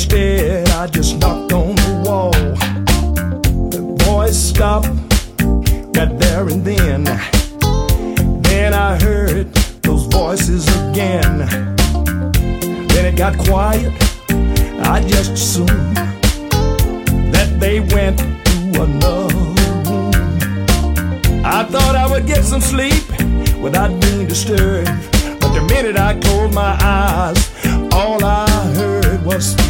instead I just knocked on the wall. The voice stopped right there and then. Then I heard those voices again. Then it got quiet. I just assumed that they went to another room. I thought I would get some sleep without being disturbed. But the minute I closed my eyes, all I heard was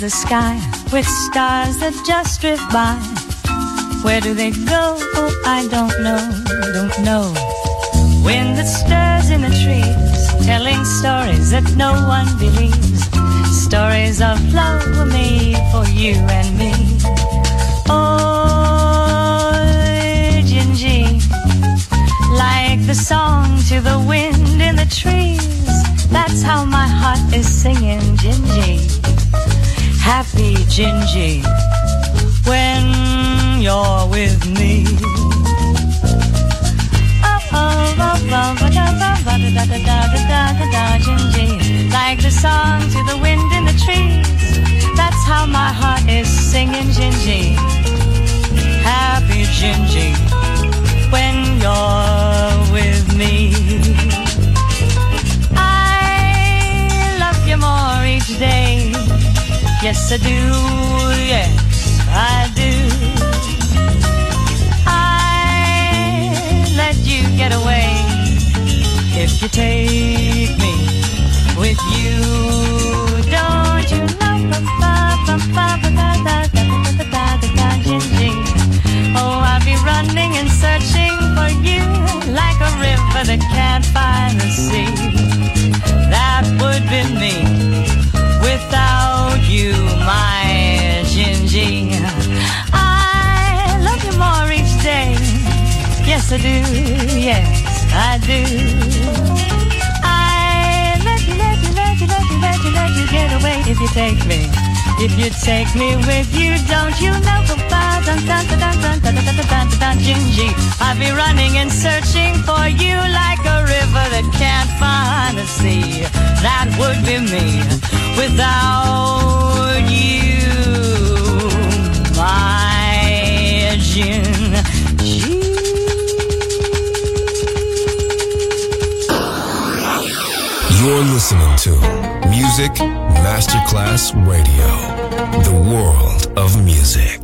The sky with stars that just drift by. Where do they go? Oh, I don't know, don't know. Wind that stirs in the trees, telling stories that no one believes. Stories of love made for you and me. Oh, Gingy, like the song to the wind in the trees. That's how my heart is singing, Gingy. Happy Gingy, when you're with me. Like the song to the wind in the trees. That's how my heart is singing, Gingy. Happy Gingy, when you're Yes, I do. Yes, I do. I let you get away if you take me with you. Don't you Oh, I'll be running and searching for you like a river that can't find the sea. That would be me without you, my Gingy. I love you more each day. Yes, I do. Yes, I do. I let you, let you, let you, let you, let you, let you get away if you take me. If you take me with you, don't you know? Ba- dun, dun, dun, dun, dun, dun, dun, dun, Gingy. I'll be running and searching for you like a river that can't find the sea. That would be me without you. You're listening to Music Masterclass Radio, the world of music.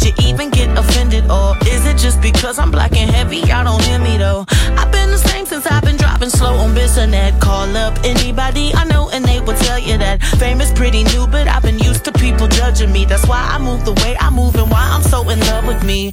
Did you even get offended or is it just because I'm black and heavy? Y'all don't hear me though. I've been the same since I've been dropping slow on Bissonnet. Call up anybody I know and they will tell you that fame is pretty new, but I've been used to people judging me. That's why I move the way I move and why I'm so in love with me.